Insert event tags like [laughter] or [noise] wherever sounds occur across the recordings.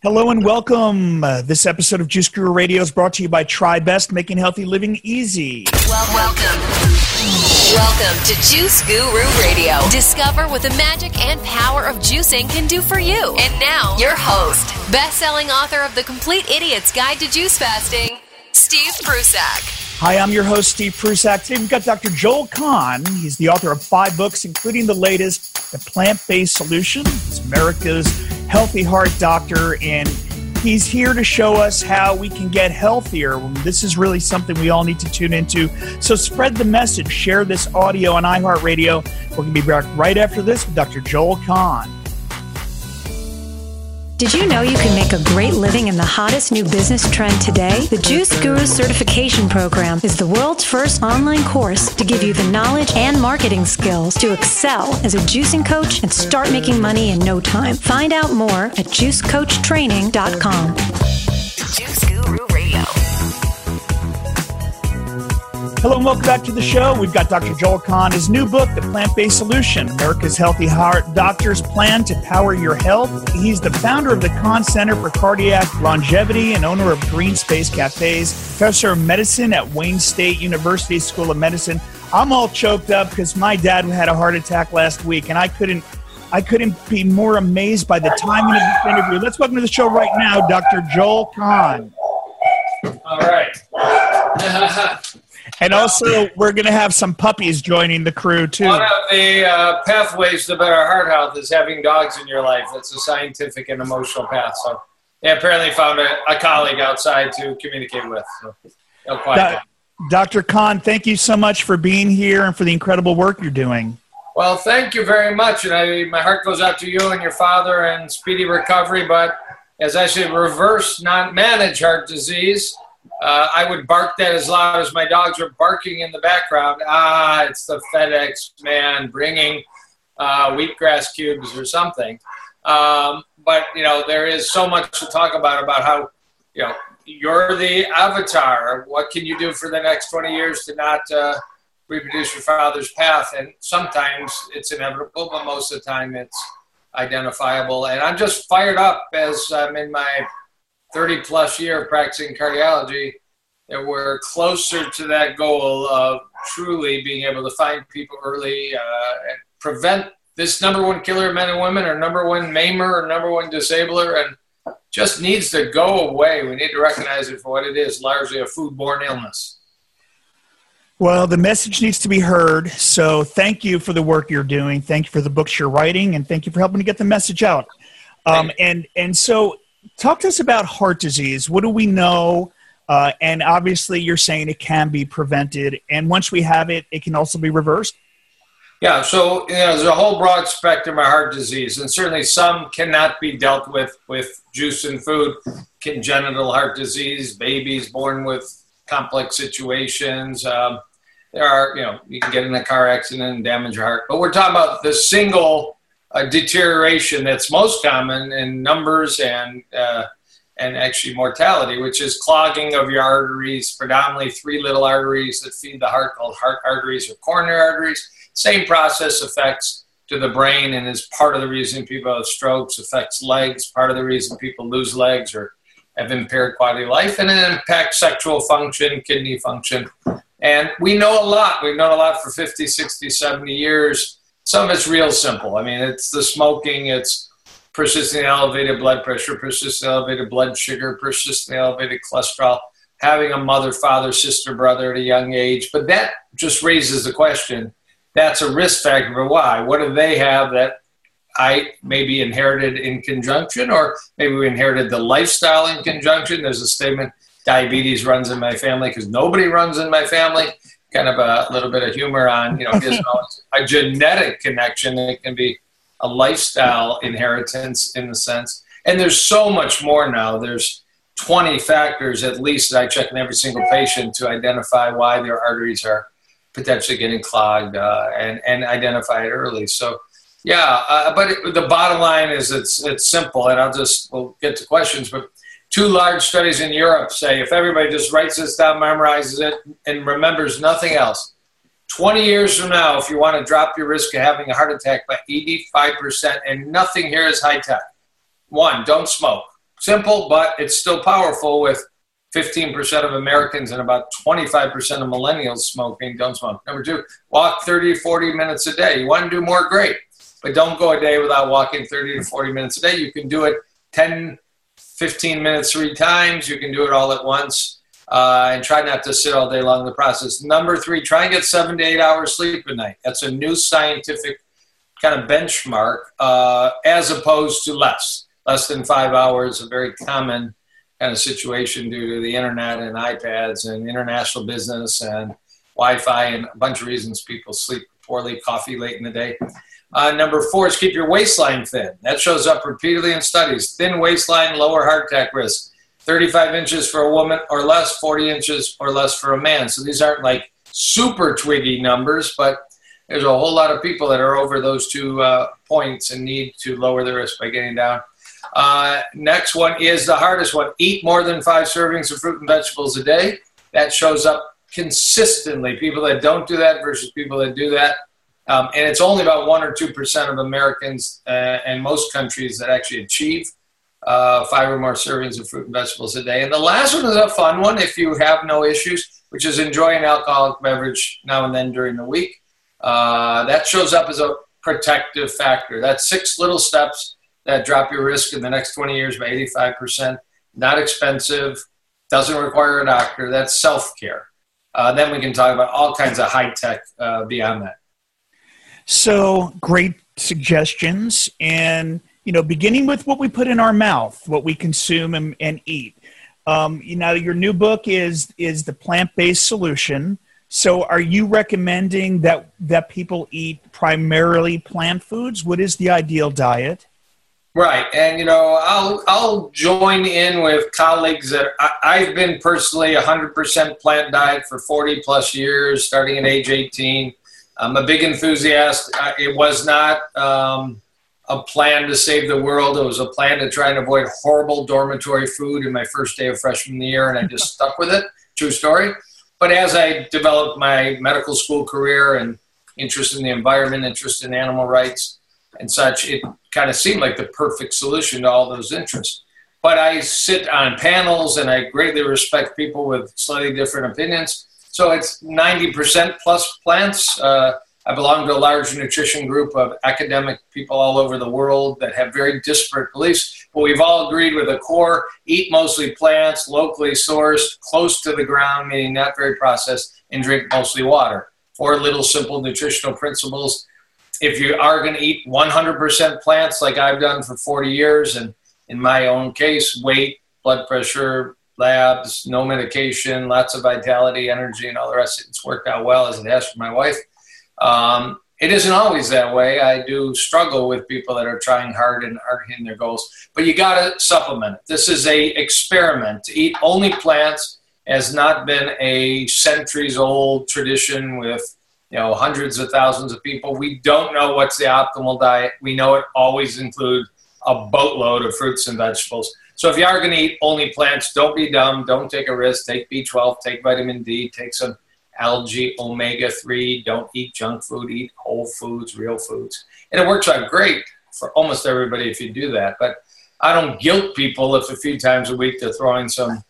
Hello and welcome. Uh, this episode of Juice Guru Radio is brought to you by TriBest, making healthy living easy. Welcome. Welcome to Juice Guru Radio. Discover what the magic and power of juicing can do for you. And now, your host, best-selling author of The Complete Idiot's Guide to Juice Fasting, Steve Prussack. Hi, I'm your host, Steve Prussack. Today we've got Dr. Joel Kahn. He's the author of five books, including the latest, The Plant Based Solution. He's America's healthy heart doctor, and he's here to show us how we can get healthier. This is really something we all need to tune into. So spread the message, share this audio on iHeartRadio. We're going to be back right after this with Dr. Joel Kahn. Did you know you can make a great living in the hottest new business trend today? The Juice Guru Certification Program is the world's first online course to give you the knowledge and marketing skills to excel as a juicing coach and start making money in no time. Find out more at juicecoachtraining.com. Juice Guru Hello and welcome back to the show. We've got Dr. Joel Kahn, his new book, The Plant Based Solution America's Healthy Heart Doctor's Plan to Power Your Health. He's the founder of the Kahn Center for Cardiac Longevity and owner of Green Space Cafes, professor of medicine at Wayne State University School of Medicine. I'm all choked up because my dad had a heart attack last week and I couldn't I couldn't be more amazed by the timing of this interview. Let's welcome to the show right now, Dr. Joel Kahn. All right. [laughs] And also, we're going to have some puppies joining the crew too. One of the uh, pathways to better heart health is having dogs in your life. That's a scientific and emotional path. So, they apparently found a, a colleague outside to communicate with. So, down. Dr. Kahn, thank you so much for being here and for the incredible work you're doing. Well, thank you very much. And I, my heart goes out to you and your father and speedy recovery. But as I say, reverse, not manage heart disease. Uh, I would bark that as loud as my dogs were barking in the background. Ah, it's the FedEx man bringing uh, wheatgrass cubes or something. Um, but you know, there is so much to talk about about how you know you're the avatar. What can you do for the next 20 years to not uh, reproduce your father's path? And sometimes it's inevitable, but most of the time it's identifiable. And I'm just fired up as I'm in my 30 plus year of practicing cardiology that we're closer to that goal of truly being able to find people early uh, and prevent this number one killer of men and women or number one maimer or number one disabler and just needs to go away. We need to recognize it for what it is, largely a foodborne illness. Well, the message needs to be heard. So thank you for the work you're doing. Thank you for the books you're writing, and thank you for helping to get the message out. Um, and and so talk to us about heart disease. What do we know? Uh, and obviously, you're saying it can be prevented, and once we have it, it can also be reversed. Yeah, so you know, there's a whole broad spectrum of heart disease, and certainly some cannot be dealt with with juice and food. Congenital heart disease, babies born with complex situations. Um, there are, you know, you can get in a car accident and damage your heart. But we're talking about the single uh, deterioration that's most common in numbers and uh, and actually mortality, which is clogging of your arteries, predominantly three little arteries that feed the heart called heart arteries or coronary arteries. Same process affects to the brain and is part of the reason people have strokes, affects legs, part of the reason people lose legs or have impaired quality of life, and it impacts sexual function, kidney function. And we know a lot. We've known a lot for 50, 60, 70 years. Some of it's real simple. I mean, it's the smoking, it's persistent elevated blood pressure, persistent elevated blood sugar, persistent elevated cholesterol, having a mother, father, sister, brother at a young age. But that just raises the question that's a risk factor for why? What do they have that I maybe inherited in conjunction, or maybe we inherited the lifestyle in conjunction? There's a statement diabetes runs in my family because nobody runs in my family. Kind of a little bit of humor on, you know, a genetic connection. It can be a lifestyle inheritance in the sense. And there's so much more now. There's 20 factors at least that I check in every single patient to identify why their arteries are potentially getting clogged uh, and, and identify it early. So, yeah, uh, but it, the bottom line is it's, it's simple, and I'll just we'll get to questions. But two large studies in Europe say if everybody just writes this down, memorizes it, and remembers nothing else, 20 years from now, if you want to drop your risk of having a heart attack by 85%, and nothing here is high tech. One, don't smoke. simple, but it's still powerful with 15% of Americans and about 25% of millennials smoking, don't smoke. Number two, walk 30 to 40 minutes a day. You want to do more, great. But don't go a day without walking 30 to 40 minutes a day. You can do it 10, 15 minutes three times. You can do it all at once. Uh, and try not to sit all day long in the process. Number three, try and get seven to eight hours sleep a night. That's a new scientific kind of benchmark uh, as opposed to less. Less than five hours, a very common kind of situation due to the internet and iPads and international business and Wi-Fi and a bunch of reasons people sleep poorly, coffee late in the day. Uh, number four is keep your waistline thin. That shows up repeatedly in studies. Thin waistline, lower heart attack risk. 35 inches for a woman or less, 40 inches or less for a man. So these aren't like super twiggy numbers, but there's a whole lot of people that are over those two uh, points and need to lower the risk by getting down. Uh, next one is the hardest one eat more than five servings of fruit and vegetables a day. That shows up consistently. People that don't do that versus people that do that. Um, and it's only about 1% or 2% of Americans uh, and most countries that actually achieve uh, five or more servings of fruit and vegetables a day. And the last one is a fun one if you have no issues, which is enjoy an alcoholic beverage now and then during the week. Uh, that shows up as a protective factor. That's six little steps that drop your risk in the next 20 years by 85%. Not expensive, doesn't require a doctor. That's self care. Uh, then we can talk about all kinds of high tech uh, beyond that. So great suggestions, and you know, beginning with what we put in our mouth, what we consume and, and eat. Um, you know, your new book is is the plant based solution. So, are you recommending that that people eat primarily plant foods? What is the ideal diet? Right, and you know, I'll I'll join in with colleagues that I, have been personally 100% plant diet for 40 plus years, starting at age 18. I'm a big enthusiast. It was not um, a plan to save the world. It was a plan to try and avoid horrible dormitory food in my first day of freshman year, and I just [laughs] stuck with it. True story. But as I developed my medical school career and interest in the environment, interest in animal rights and such, it kind of seemed like the perfect solution to all those interests. But I sit on panels and I greatly respect people with slightly different opinions. So it's 90% plus plants. Uh, I belong to a large nutrition group of academic people all over the world that have very disparate beliefs, but we've all agreed with a core eat mostly plants, locally sourced, close to the ground, meaning not very processed, and drink mostly water. Four little simple nutritional principles. If you are going to eat 100% plants, like I've done for 40 years, and in my own case, weight, blood pressure, labs, no medication, lots of vitality, energy, and all the rest, it's worked out well as it has for my wife um, it isn't always that way. I do struggle with people that are trying hard and aren't hitting their goals. But you got to supplement it. This is a experiment. To eat only plants has not been a centuries old tradition with you know hundreds of thousands of people. We don't know what's the optimal diet. We know it always includes a boatload of fruits and vegetables. So if you are going to eat only plants, don't be dumb. Don't take a risk. Take B12. Take vitamin D. Take some algae, omega 3, don't eat junk food, eat whole foods, real foods. And it works out great for almost everybody if you do that. But I don't guilt people if a few times a week they're throwing some,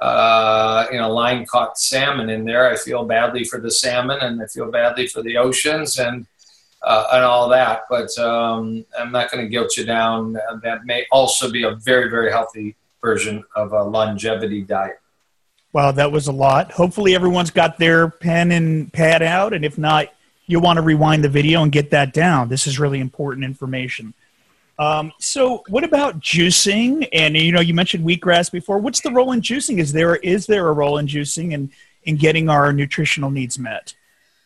uh, you know, line caught salmon in there. I feel badly for the salmon and I feel badly for the oceans and, uh, and all that. But um, I'm not going to guilt you down. That may also be a very, very healthy version of a longevity diet. Wow, that was a lot. Hopefully, everyone's got their pen and pad out, and if not, you'll want to rewind the video and get that down. This is really important information. Um, so, what about juicing? And you know, you mentioned wheatgrass before. What's the role in juicing? Is there is there a role in juicing and in, in getting our nutritional needs met?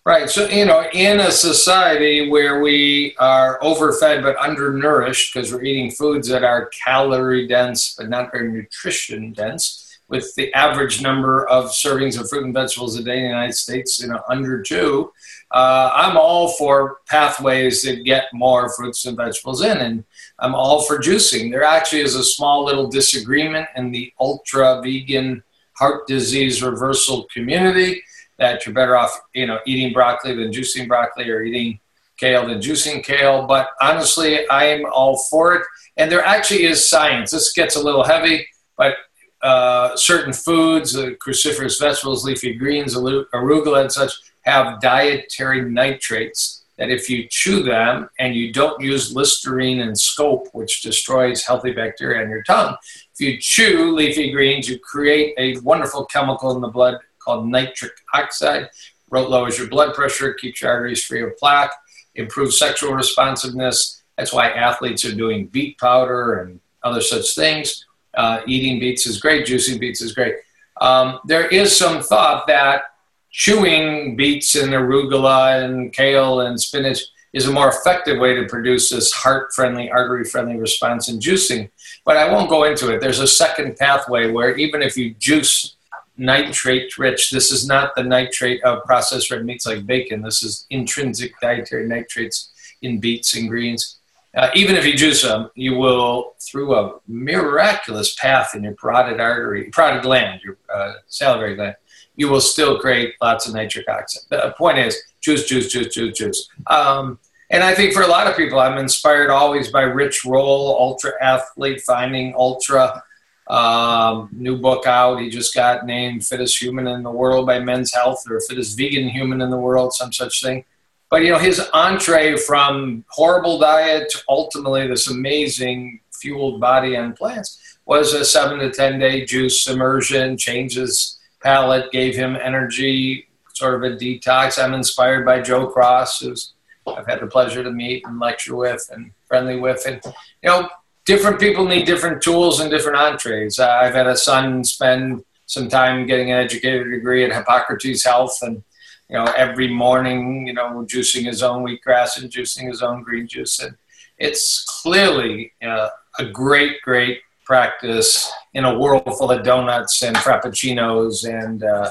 Right. So, you know, in a society where we are overfed but undernourished because we're eating foods that are calorie dense but not very nutrition dense, with the average number of servings of fruit and vegetables a day in the United States, you know, under two, uh, I'm all for pathways that get more fruits and vegetables in, and I'm all for juicing. There actually is a small little disagreement in the ultra vegan heart disease reversal community that you're better off, you know, eating broccoli than juicing broccoli or eating kale than juicing kale. But honestly, I am all for it. And there actually is science. This gets a little heavy, but uh, certain foods, uh, cruciferous vegetables, leafy greens, arugula, and such, have dietary nitrates that if you chew them and you don't use Listerine and scope, which destroys healthy bacteria in your tongue, if you chew leafy greens, you create a wonderful chemical in the blood called nitric oxide. Lowers your blood pressure, keeps your arteries free of plaque, improves sexual responsiveness. That's why athletes are doing beet powder and other such things. Uh, eating beets is great, juicing beets is great. Um, there is some thought that chewing beets and arugula and kale and spinach is a more effective way to produce this heart friendly, artery friendly response in juicing. But I won't go into it. There's a second pathway where even if you juice nitrate rich, this is not the nitrate of processed red meats like bacon. This is intrinsic dietary nitrates in beets and greens. Uh, even if you juice them, you will, through a miraculous path in your parotid artery, parotid gland, your uh, salivary gland, you will still create lots of nitric oxide. The point is, juice, juice, juice, juice, juice. Um, and I think for a lot of people, I'm inspired always by Rich Roll, Ultra Athlete, Finding Ultra. Um, new book out. He just got named fittest human in the world by Men's Health or fittest vegan human in the world, some such thing. But you know, his entree from horrible diet to ultimately this amazing fueled body on plants was a seven to ten day juice immersion, changes palate, gave him energy, sort of a detox. I'm inspired by Joe Cross, who's I've had the pleasure to meet and lecture with and friendly with. And, you know, different people need different tools and different entrees. Uh, I've had a son spend some time getting an educated degree at Hippocrates Health and, you know, every morning, you know, juicing his own wheatgrass and juicing his own green juice. And it's clearly uh, a great, great practice in a world full of donuts and frappuccinos and uh,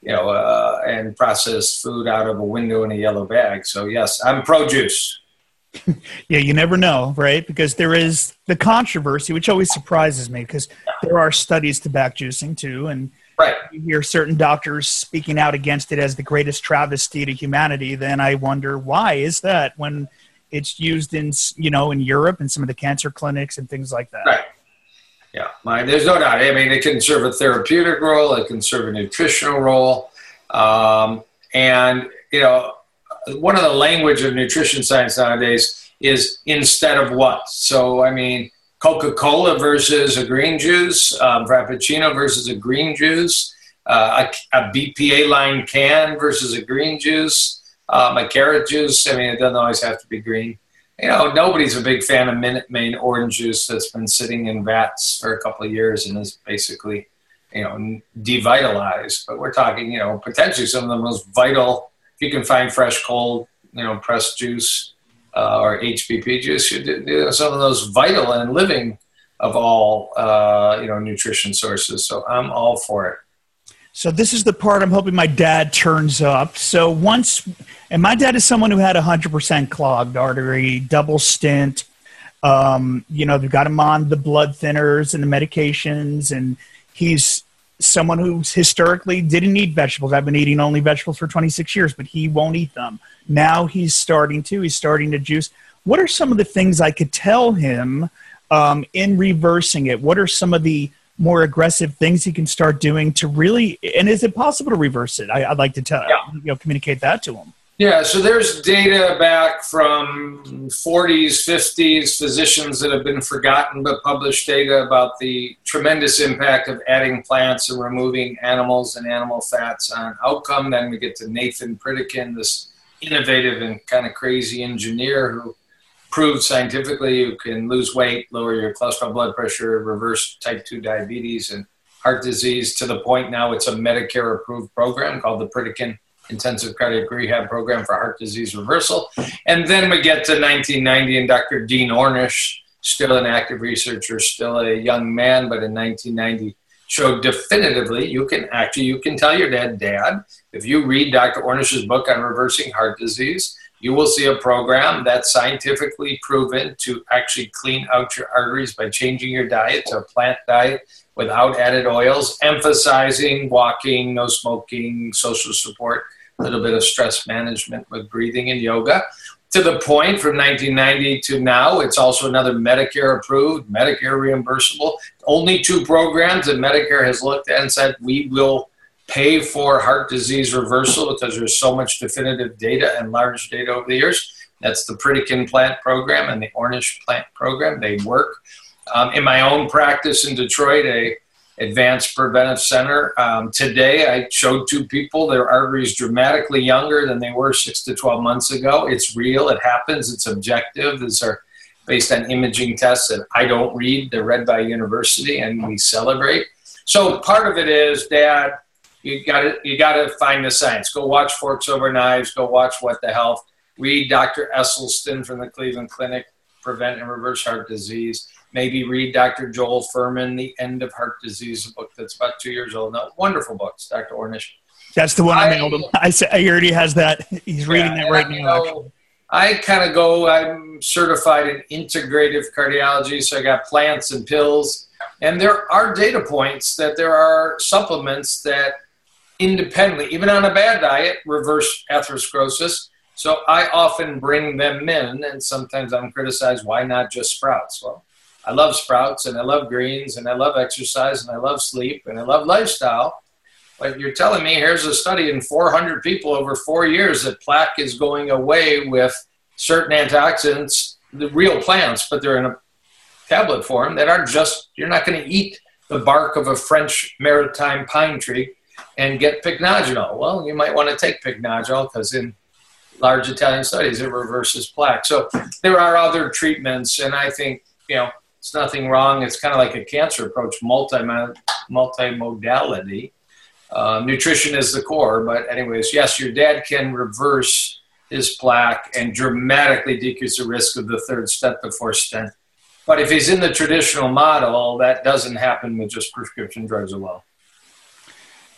you know uh, and processed food out of a window in a yellow bag. So yes, I'm pro juice. [laughs] yeah, you never know, right? Because there is the controversy, which always surprises me, because there are studies to back juicing too, and right. you hear certain doctors speaking out against it as the greatest travesty to humanity. Then I wonder why is that when it's used in you know in Europe and some of the cancer clinics and things like that. Right. Yeah, my, there's no doubt. I mean, it can serve a therapeutic role, it can serve a nutritional role. Um, and, you know, one of the language of nutrition science nowadays is instead of what. So, I mean, Coca Cola versus a green juice, um, Frappuccino versus a green juice, uh, a, a, BPA line can versus a green juice, um, a carrot juice. I mean, it doesn't always have to be green you know, nobody's a big fan of Minute Maid orange juice that's been sitting in vats for a couple of years and is basically, you know, devitalized. But we're talking, you know, potentially some of the most vital. If you can find fresh, cold, you know, pressed juice uh, or HPP juice, you do some of those vital and living of all, uh, you know, nutrition sources. So I'm all for it. So this is the part I'm hoping my dad turns up. So once, and my dad is someone who had 100% clogged artery, double stent. Um, you know, they've got him on the blood thinners and the medications, and he's someone who historically didn't eat vegetables. I've been eating only vegetables for 26 years, but he won't eat them. Now he's starting to. He's starting to juice. What are some of the things I could tell him um, in reversing it? What are some of the more aggressive things he can start doing to really and is it possible to reverse it I, would like to tell yeah. you know communicate that to him yeah so there's data back from 40s 50s physicians that have been forgotten but published data about the tremendous impact of adding plants and removing animals and animal fats on outcome. Then we get to nathan pritikin this innovative and kind of crazy engineer who proved scientifically you can lose weight, lower your cholesterol, blood pressure, reverse type 2 diabetes and heart disease to the point now it's a Medicare approved program called the Pritikin Intensive Cardiac Rehab Program for Heart Disease Reversal. And then we get to 1990 and Dr. Dean Ornish, still an active researcher, still a young man, but in 1990 showed definitively you can actually you can tell your dad, Dad, if you read Dr. Ornish's book on reversing heart disease, you will see a program that's scientifically proven to actually clean out your arteries by changing your diet to a plant diet without added oils, emphasizing walking, no smoking, social support, a little bit of stress management with breathing and yoga. to the point from 1990 to now, it's also another Medicare approved, Medicare reimbursable. Only two programs that Medicare has looked at and said we will pay for heart disease reversal because there's so much definitive data and large data over the years. That's the Pritikin plant program and the Ornish plant program. They work. Um, in my own practice in Detroit, a advanced preventive center. Um, today, I showed two people their arteries dramatically younger than they were six to 12 months ago. It's real, it happens, it's objective. These are based on imaging tests that I don't read, they're read by university, and we celebrate. So part of it is, Dad, you got to you got to find the science. Go watch Forks Over Knives. Go watch What the Health. Read Dr. Esselstyn from the Cleveland Clinic, Prevent and Reverse Heart Disease maybe read Dr. Joel Fuhrman, The End of Heart Disease, a book that's about two years old now. Wonderful books, Dr. Ornish. That's the one I, I mailed him. [laughs] I, said, he already has that. He's reading yeah, that right now. Know, I kind of go, I'm certified in integrative cardiology, so I got plants and pills. And there are data points that there are supplements that independently, even on a bad diet, reverse atherosclerosis. So I often bring them in, and sometimes I'm criticized, why not just sprouts? Well, I love sprouts and I love greens and I love exercise and I love sleep and I love lifestyle. But you're telling me here's a study in 400 people over four years that plaque is going away with certain antioxidants, the real plants, but they're in a tablet form that aren't just, you're not going to eat the bark of a French maritime pine tree and get pycnogenol. Well, you might want to take pycnogenol because in large Italian studies it reverses plaque. So there are other treatments, and I think, you know, it's nothing wrong. It's kind of like a cancer approach, multi multimodality. Uh, nutrition is the core, but anyways, yes, your dad can reverse his plaque and dramatically decrease the risk of the third stent the fourth stent. But if he's in the traditional model, that doesn't happen with just prescription drugs alone.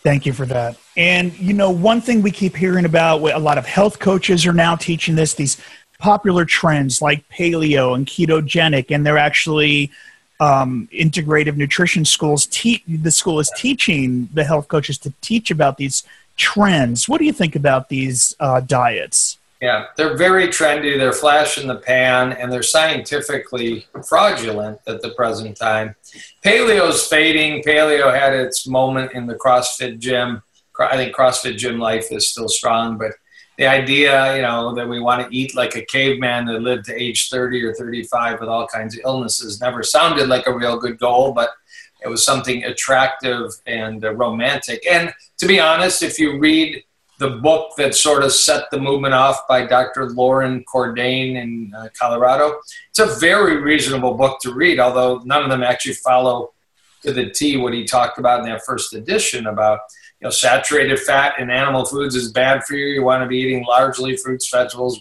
Thank you for that. And you know, one thing we keep hearing about, a lot of health coaches are now teaching this, these popular trends like paleo and ketogenic, and they're actually um, integrative nutrition schools. Te- the school is teaching the health coaches to teach about these trends. What do you think about these uh, diets? Yeah, they're very trendy. They're flash in the pan, and they're scientifically fraudulent at the present time. Paleo's fading. Paleo had its moment in the CrossFit gym. I think CrossFit gym life is still strong, but the idea, you know, that we want to eat like a caveman that lived to age 30 or 35 with all kinds of illnesses never sounded like a real good goal, but it was something attractive and uh, romantic. And to be honest, if you read the book that sort of set the movement off by Dr. Loren Cordain in uh, Colorado, it's a very reasonable book to read, although none of them actually follow to the T what he talked about in that first edition about you know, saturated fat in animal foods is bad for you. You want to be eating largely fruits, vegetables,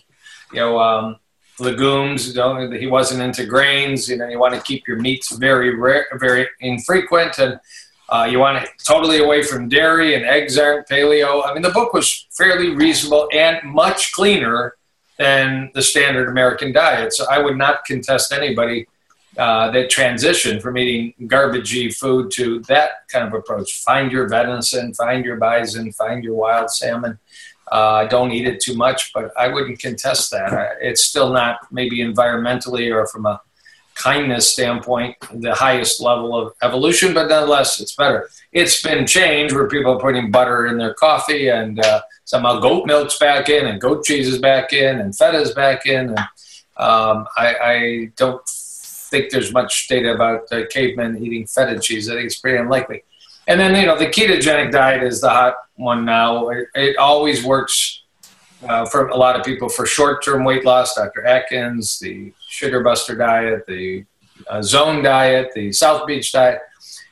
you know, um, legumes. You know, he wasn't into grains. You know, you want to keep your meats very rare, very infrequent, and uh, you want it totally away from dairy and eggs aren't paleo. I mean, the book was fairly reasonable and much cleaner than the standard American diet. So I would not contest anybody uh, that transition from eating garbagey food to that kind of approach. Find your venison, find your bison, find your wild salmon. Uh, don't eat it too much, but I wouldn't contest that. It's still not maybe environmentally or from a kindness standpoint the highest level of evolution, but nonetheless, it's better. It's been changed where people are putting butter in their coffee and uh, somehow goat milk's back in and goat cheese is back in and feta is back in. And um, I, I don't think there's much data about uh, cavemen eating feta cheese. I think it's pretty unlikely. And then, you know, the ketogenic diet is the hot one now. It, it always works uh, for a lot of people for short term weight loss. Dr. Atkins, the Sugar Buster diet, the uh, Zone diet, the South Beach diet.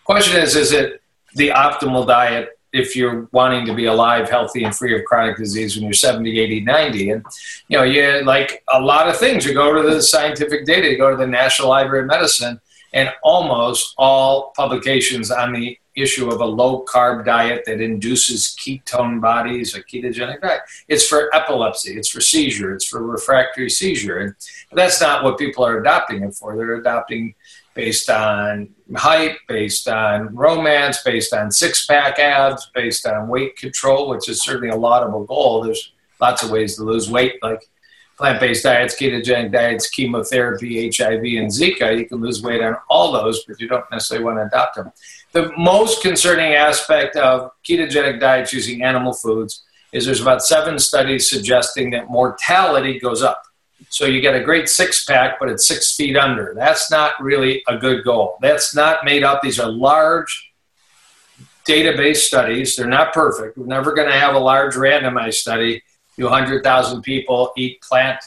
Question is, is it the optimal diet if you're wanting to be alive, healthy, and free of chronic disease when you're 70, 80, 90. And, you know, you like a lot of things. You go to the scientific data, you go to the National Library of Medicine, and almost all publications on the issue of a low carb diet that induces ketone bodies, a ketogenic diet. It's for epilepsy, it's for seizure, it's for refractory seizure. And that's not what people are adopting it for. They're adopting based on height, based on romance, based on six pack abs, based on weight control, which is certainly a laudable goal. There's lots of ways to lose weight, like plant-based diets, ketogenic diets, chemotherapy, HIV, and Zika. You can lose weight on all those, but you don't necessarily want to adopt them. The most concerning aspect of ketogenic diets using animal foods is there's about seven studies suggesting that mortality goes up. So you get a great six pack, but it's six feet under. That's not really a good goal. That's not made up. These are large database studies. They're not perfect. We're never going to have a large randomized study. You 100,000 people eat plant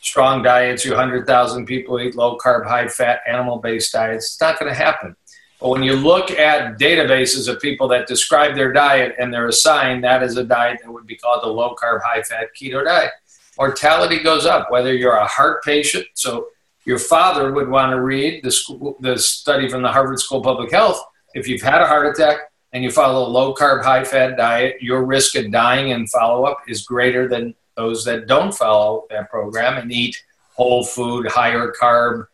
strong diets, you 100,000 people eat low carb, high fat, animal based diets. It's not going to happen. But when you look at databases of people that describe their diet and they're assigned that is a diet that would be called the low carb, high fat keto diet, mortality goes up. Whether you're a heart patient, so your father would want to read the, school, the study from the Harvard School of Public Health. If you've had a heart attack and you follow a low carb, high fat diet, your risk of dying in follow up is greater than those that don't follow that program and eat whole food, higher carb,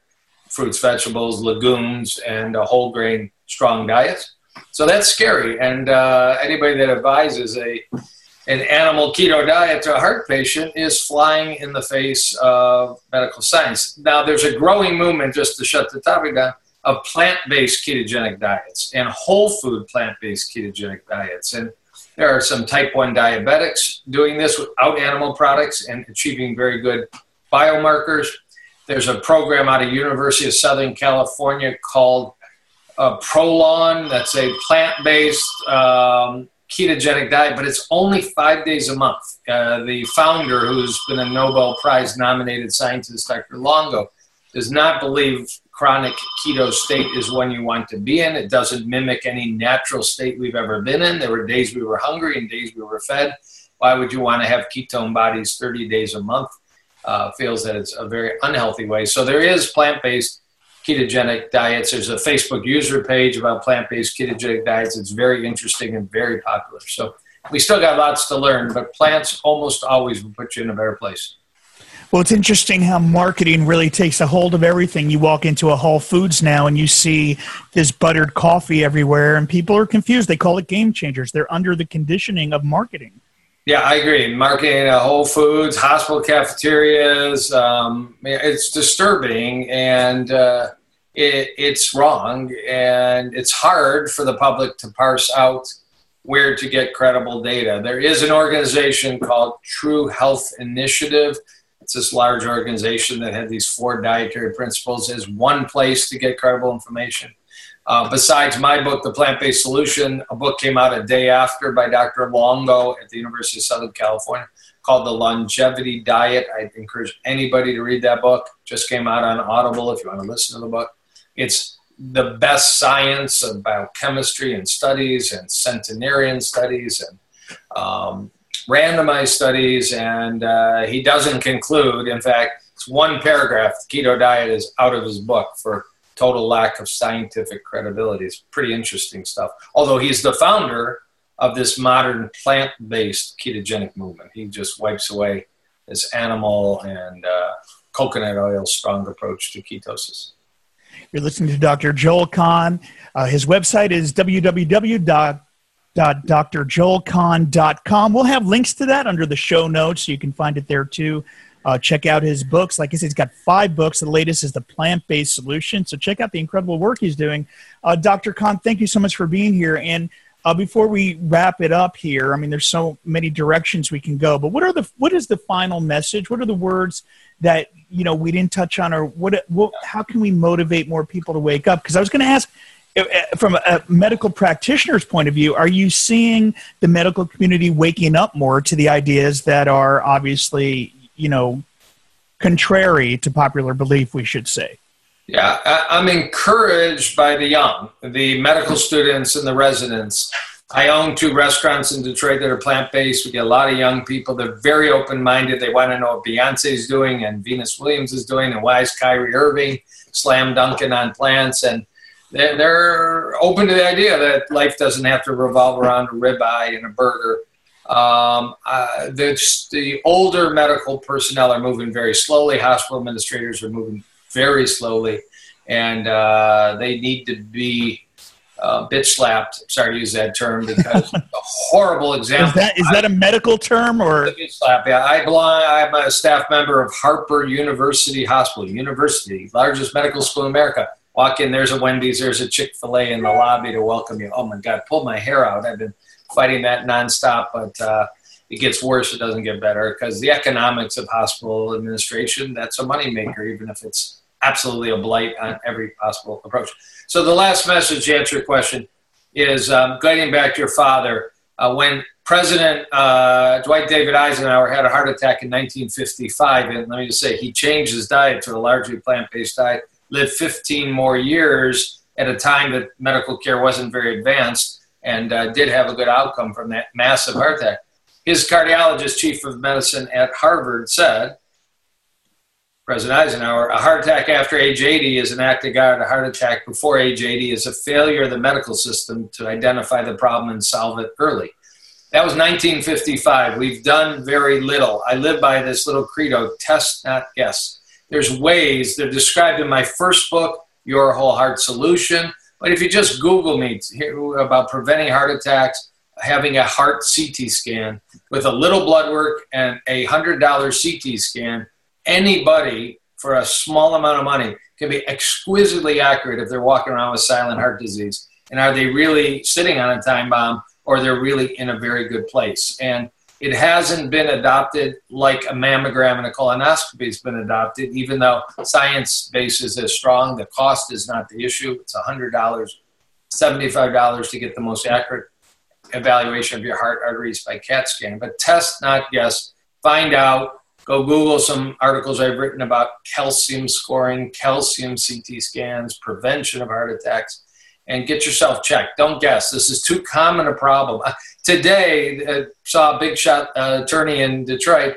fruits, vegetables, legumes, and a whole grain strong diet. So that's scary. And uh, anybody that advises a an animal keto diet to a heart patient is flying in the face of medical science. Now, there's a growing movement, just to shut the topic down, of plant based ketogenic diets and whole food plant based ketogenic diets. And there are some type 1 diabetics doing this without animal products and achieving very good biomarkers. There's a program out of University of Southern California called uh, Prolon. That's a plant-based um, ketogenic diet, but it's only five days a month. Uh, the founder, who's been a Nobel Prize nominated scientist, Dr. Longo, does not believe chronic keto state is one you want to be in. It doesn't mimic any natural state we've ever been in. There were days we were hungry and days we were fed. Why would you want to have ketone bodies 30 days a month? uh, feels that it's a very unhealthy way. So there is plant-based ketogenic diets. There's a Facebook user page about plant-based ketogenic diets. It's very interesting and very popular. So we still got lots to learn, but plants almost always will put you in a better place. Well, it's interesting how marketing really takes a hold of everything. You walk into a Whole Foods now and you see this buttered coffee everywhere, and people are confused. They call it game changers. They're under the conditioning of marketing. Yeah, I agree. Marketing at Whole Foods, hospital cafeterias, um, it's disturbing and uh, it, it's wrong. And it's hard for the public to parse out where to get credible data. There is an organization called True Health Initiative. It's this large organization that had these four dietary principles as one place to get credible information. Uh, besides my book, The Plant Based Solution, a book came out a day after by Dr. Longo at the University of Southern California called The Longevity Diet. I encourage anybody to read that book. Just came out on Audible if you want to listen to the book. It's the best science of biochemistry and studies and centenarian studies and um, randomized studies. And uh, he doesn't conclude, in fact, it's one paragraph. The keto diet is out of his book for total lack of scientific credibility. It's pretty interesting stuff. Although he's the founder of this modern plant based ketogenic movement, he just wipes away this animal and uh, coconut oil strong approach to ketosis. You're listening to Dr. Joel Kahn. Uh, his website is www.drjoelkahn.com. We'll have links to that under the show notes, so you can find it there too. Uh, check out his books. Like I said, he's got five books. The latest is The Plant Based Solution. So check out the incredible work he's doing. Uh, Dr. Kahn, thank you so much for being here. And uh, before we wrap it up here, I mean, there's so many directions we can go. But what are the what is the final message? What are the words that you know we didn't touch on, or what? what how can we motivate more people to wake up? Because I was going to ask uh, uh, from a medical practitioner's point of view, are you seeing the medical community waking up more to the ideas that are obviously you know, contrary to popular belief, we should say. Yeah, I'm encouraged by the young, the medical students and the residents. I own two restaurants in Detroit that are plant based. We get a lot of young people. They're very open minded. They want to know what Beyonce is doing and Venus Williams is doing and why is Kyrie Irving slam dunking on plants. And they're open to the idea that life doesn't have to revolve around a ribeye and a burger. Um, uh, the, the older medical personnel are moving very slowly. Hospital administrators are moving very slowly, and uh, they need to be uh, bitch slapped. Sorry to use that term because it's a [laughs] horrible example. Is that is that a medical term or bitch slap? Yeah, I belong. I'm a staff member of Harper University Hospital, University, largest medical school in America. Walk in, there's a Wendy's, there's a Chick Fil A in the lobby to welcome you. Oh my God, pull my hair out. I've been fighting that nonstop, but uh, it gets worse. It doesn't get better because the economics of hospital administration that's a moneymaker, even if it's absolutely a blight on every possible approach. So the last message to answer your question is um, getting back to your father. Uh, when President uh, Dwight David Eisenhower had a heart attack in 1955, and let me just say, he changed his diet to a largely plant-based diet, lived 15 more years at a time that medical care wasn't very advanced, and uh, did have a good outcome from that massive heart attack. His cardiologist, chief of medicine at Harvard, said President Eisenhower, a heart attack after age 80 is an act of God. A heart attack before age 80 is a failure of the medical system to identify the problem and solve it early. That was 1955. We've done very little. I live by this little credo test, not guess. There's ways, they're described in my first book, Your Whole Heart Solution. But if you just Google me about preventing heart attacks, having a heart CT scan with a little blood work and a $100 CT scan, anybody for a small amount of money can be exquisitely accurate if they're walking around with silent heart disease. And are they really sitting on a time bomb or they're really in a very good place? And it hasn't been adopted like a mammogram and a colonoscopy has been adopted, even though science base is as strong. The cost is not the issue. It's $100, $75 to get the most accurate evaluation of your heart arteries by CAT scan. But test, not guess. Find out Go Google some articles I've written about calcium scoring, calcium CT scans, prevention of heart attacks, and get yourself checked. Don't guess. This is too common a problem. Uh, today, uh, saw a big shot uh, attorney in Detroit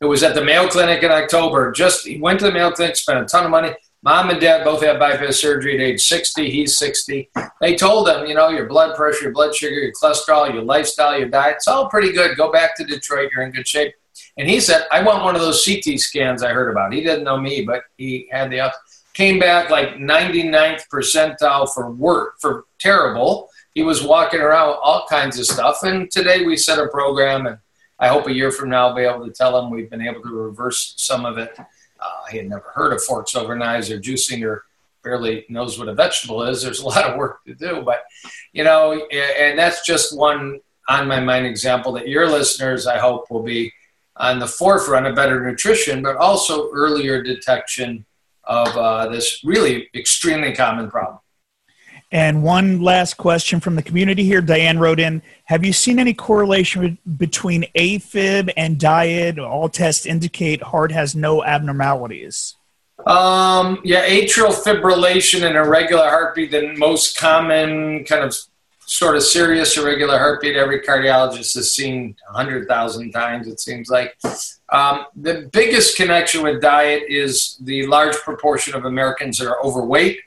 who was at the Mayo Clinic in October. Just he went to the Mayo Clinic, spent a ton of money. Mom and dad both had bypass surgery at age 60. He's 60. They told him, you know, your blood pressure, your blood sugar, your cholesterol, your lifestyle, your diet, it's all pretty good. Go back to Detroit. You're in good shape. And he said, I want one of those CT scans I heard about. He didn't know me, but he had the came back like 99th percentile for work for terrible. He was walking around all kinds of stuff. And today we set a program, and I hope a year from now I'll be able to tell him we've been able to reverse some of it. Uh, he had never heard of forks over knives or juicing or barely knows what a vegetable is. There's a lot of work to do, but you know, and that's just one on my mind example that your listeners, I hope, will be on the forefront of better nutrition, but also earlier detection of uh, this really extremely common problem. And one last question from the community here. Diane wrote in Have you seen any correlation between AFib and diet? All tests indicate heart has no abnormalities. Um, yeah, atrial fibrillation and irregular heartbeat, the most common kind of sort of serious irregular heartbeat every cardiologist has seen 100,000 times, it seems like. Um, the biggest connection with diet is the large proportion of Americans that are overweight.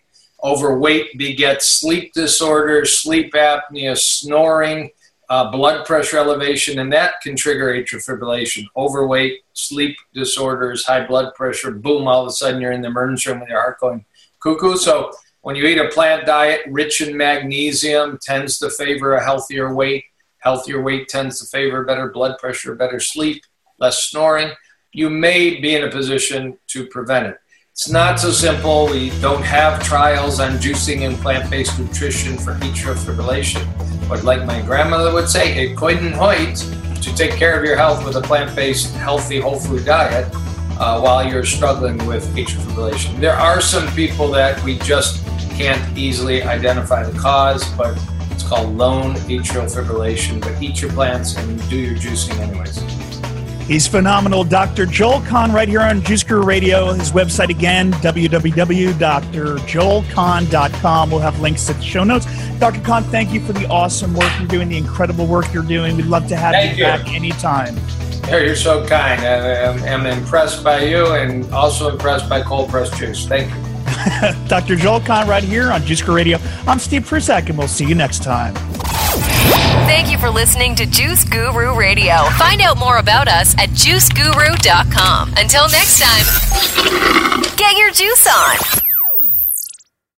Overweight begets sleep disorders, sleep apnea, snoring, uh, blood pressure elevation, and that can trigger atrial fibrillation. Overweight, sleep disorders, high blood pressure, boom, all of a sudden you're in the emergency room with your heart going cuckoo. So when you eat a plant diet rich in magnesium, tends to favor a healthier weight. Healthier weight tends to favor better blood pressure, better sleep, less snoring. You may be in a position to prevent it. It's not so simple. We don't have trials on juicing and plant based nutrition for atrial fibrillation. But like my grandmother would say, it couldn't hoit to take care of your health with a plant based, healthy, whole food diet uh, while you're struggling with atrial fibrillation. There are some people that we just can't easily identify the cause, but it's called lone atrial fibrillation. But eat your plants and do your juicing anyways. He's phenomenal. Dr. Joel Kahn right here on Juice Guru Radio. His website again, www.drjoelkahn.com. We'll have links to the show notes. Dr. Kahn, thank you for the awesome work you're doing, the incredible work you're doing. We'd love to have you, you, back anytime. You're so kind. I'm, I'm impressed by you and also impressed by cold pressed juice. Thank you. Dr. Joel Kahn right here on Juice Guru Radio. I'm Steve Prussack, and we'll see you next time. Thank you for listening to Juice Guru Radio. Find out more about us at juiceguru.com. Until next time, get your juice on.